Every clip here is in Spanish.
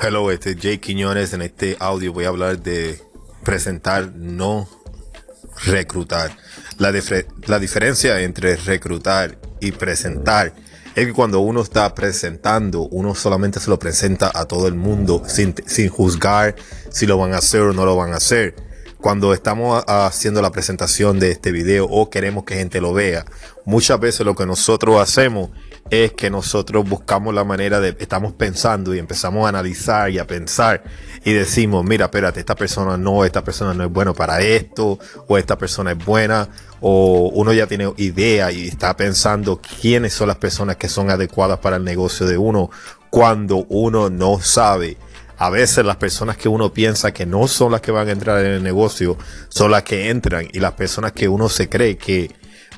Hello, este es Jay Quiñones. En este audio voy a hablar de presentar, no reclutar. La, la diferencia entre reclutar y presentar es que cuando uno está presentando, uno solamente se lo presenta a todo el mundo sin, sin juzgar si lo van a hacer o no lo van a hacer cuando estamos haciendo la presentación de este video o queremos que gente lo vea, muchas veces lo que nosotros hacemos es que nosotros buscamos la manera de, estamos pensando y empezamos a analizar y a pensar y decimos, mira, espérate, esta persona no, esta persona no es bueno para esto, o esta persona es buena, o uno ya tiene idea y está pensando quiénes son las personas que son adecuadas para el negocio de uno cuando uno no sabe. A veces las personas que uno piensa que no son las que van a entrar en el negocio son las que entran y las personas que uno se cree que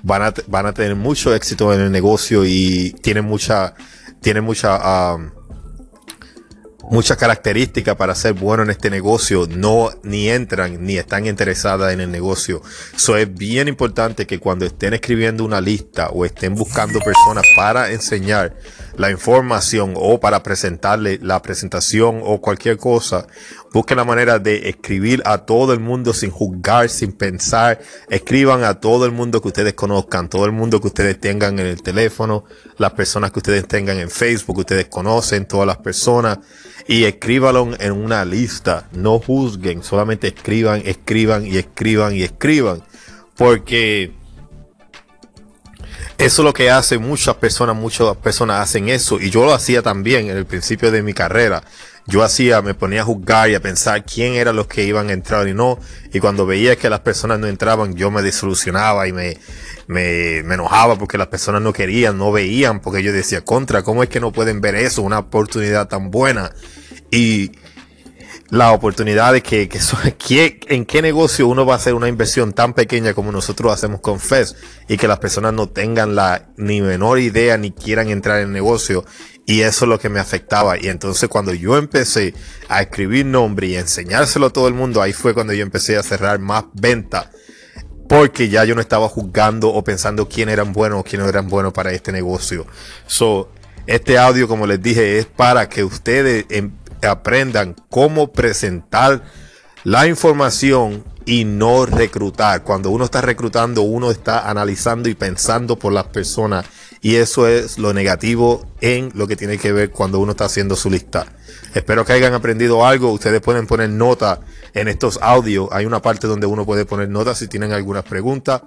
van a, van a tener mucho éxito en el negocio y tienen mucha, tienen mucha, muchas características para ser bueno en este negocio, no ni entran ni están interesadas en el negocio. Eso es bien importante que cuando estén escribiendo una lista o estén buscando personas para enseñar la información o para presentarle la presentación o cualquier cosa, busquen la manera de escribir a todo el mundo sin juzgar, sin pensar. Escriban a todo el mundo que ustedes conozcan, todo el mundo que ustedes tengan en el teléfono, las personas que ustedes tengan en Facebook, que ustedes conocen, todas las personas y escríbalo en una lista. No juzguen, solamente escriban, escriban y escriban y escriban. Porque eso es lo que hace muchas personas, muchas personas hacen eso. Y yo lo hacía también en el principio de mi carrera. Yo hacía, me ponía a juzgar y a pensar quién eran los que iban a entrar y no. Y cuando veía que las personas no entraban, yo me desilusionaba y me, me, me enojaba porque las personas no querían, no veían, porque yo decía, contra, ¿cómo es que no pueden ver eso? Una oportunidad tan buena y la oportunidad de que, que, en qué negocio uno va a hacer una inversión tan pequeña como nosotros hacemos con FES y que las personas no tengan la ni menor idea ni quieran entrar en el negocio y eso es lo que me afectaba. Y entonces cuando yo empecé a escribir nombre y enseñárselo a todo el mundo ahí fue cuando yo empecé a cerrar más ventas. Porque ya yo no estaba juzgando o pensando quién eran buenos o quién no eran buenos para este negocio. So este audio como les dije es para que ustedes em, aprendan cómo presentar la información y no reclutar. Cuando uno está reclutando, uno está analizando y pensando por las personas. Y eso es lo negativo en lo que tiene que ver cuando uno está haciendo su lista. Espero que hayan aprendido algo. Ustedes pueden poner nota en estos audios. Hay una parte donde uno puede poner nota si tienen algunas preguntas.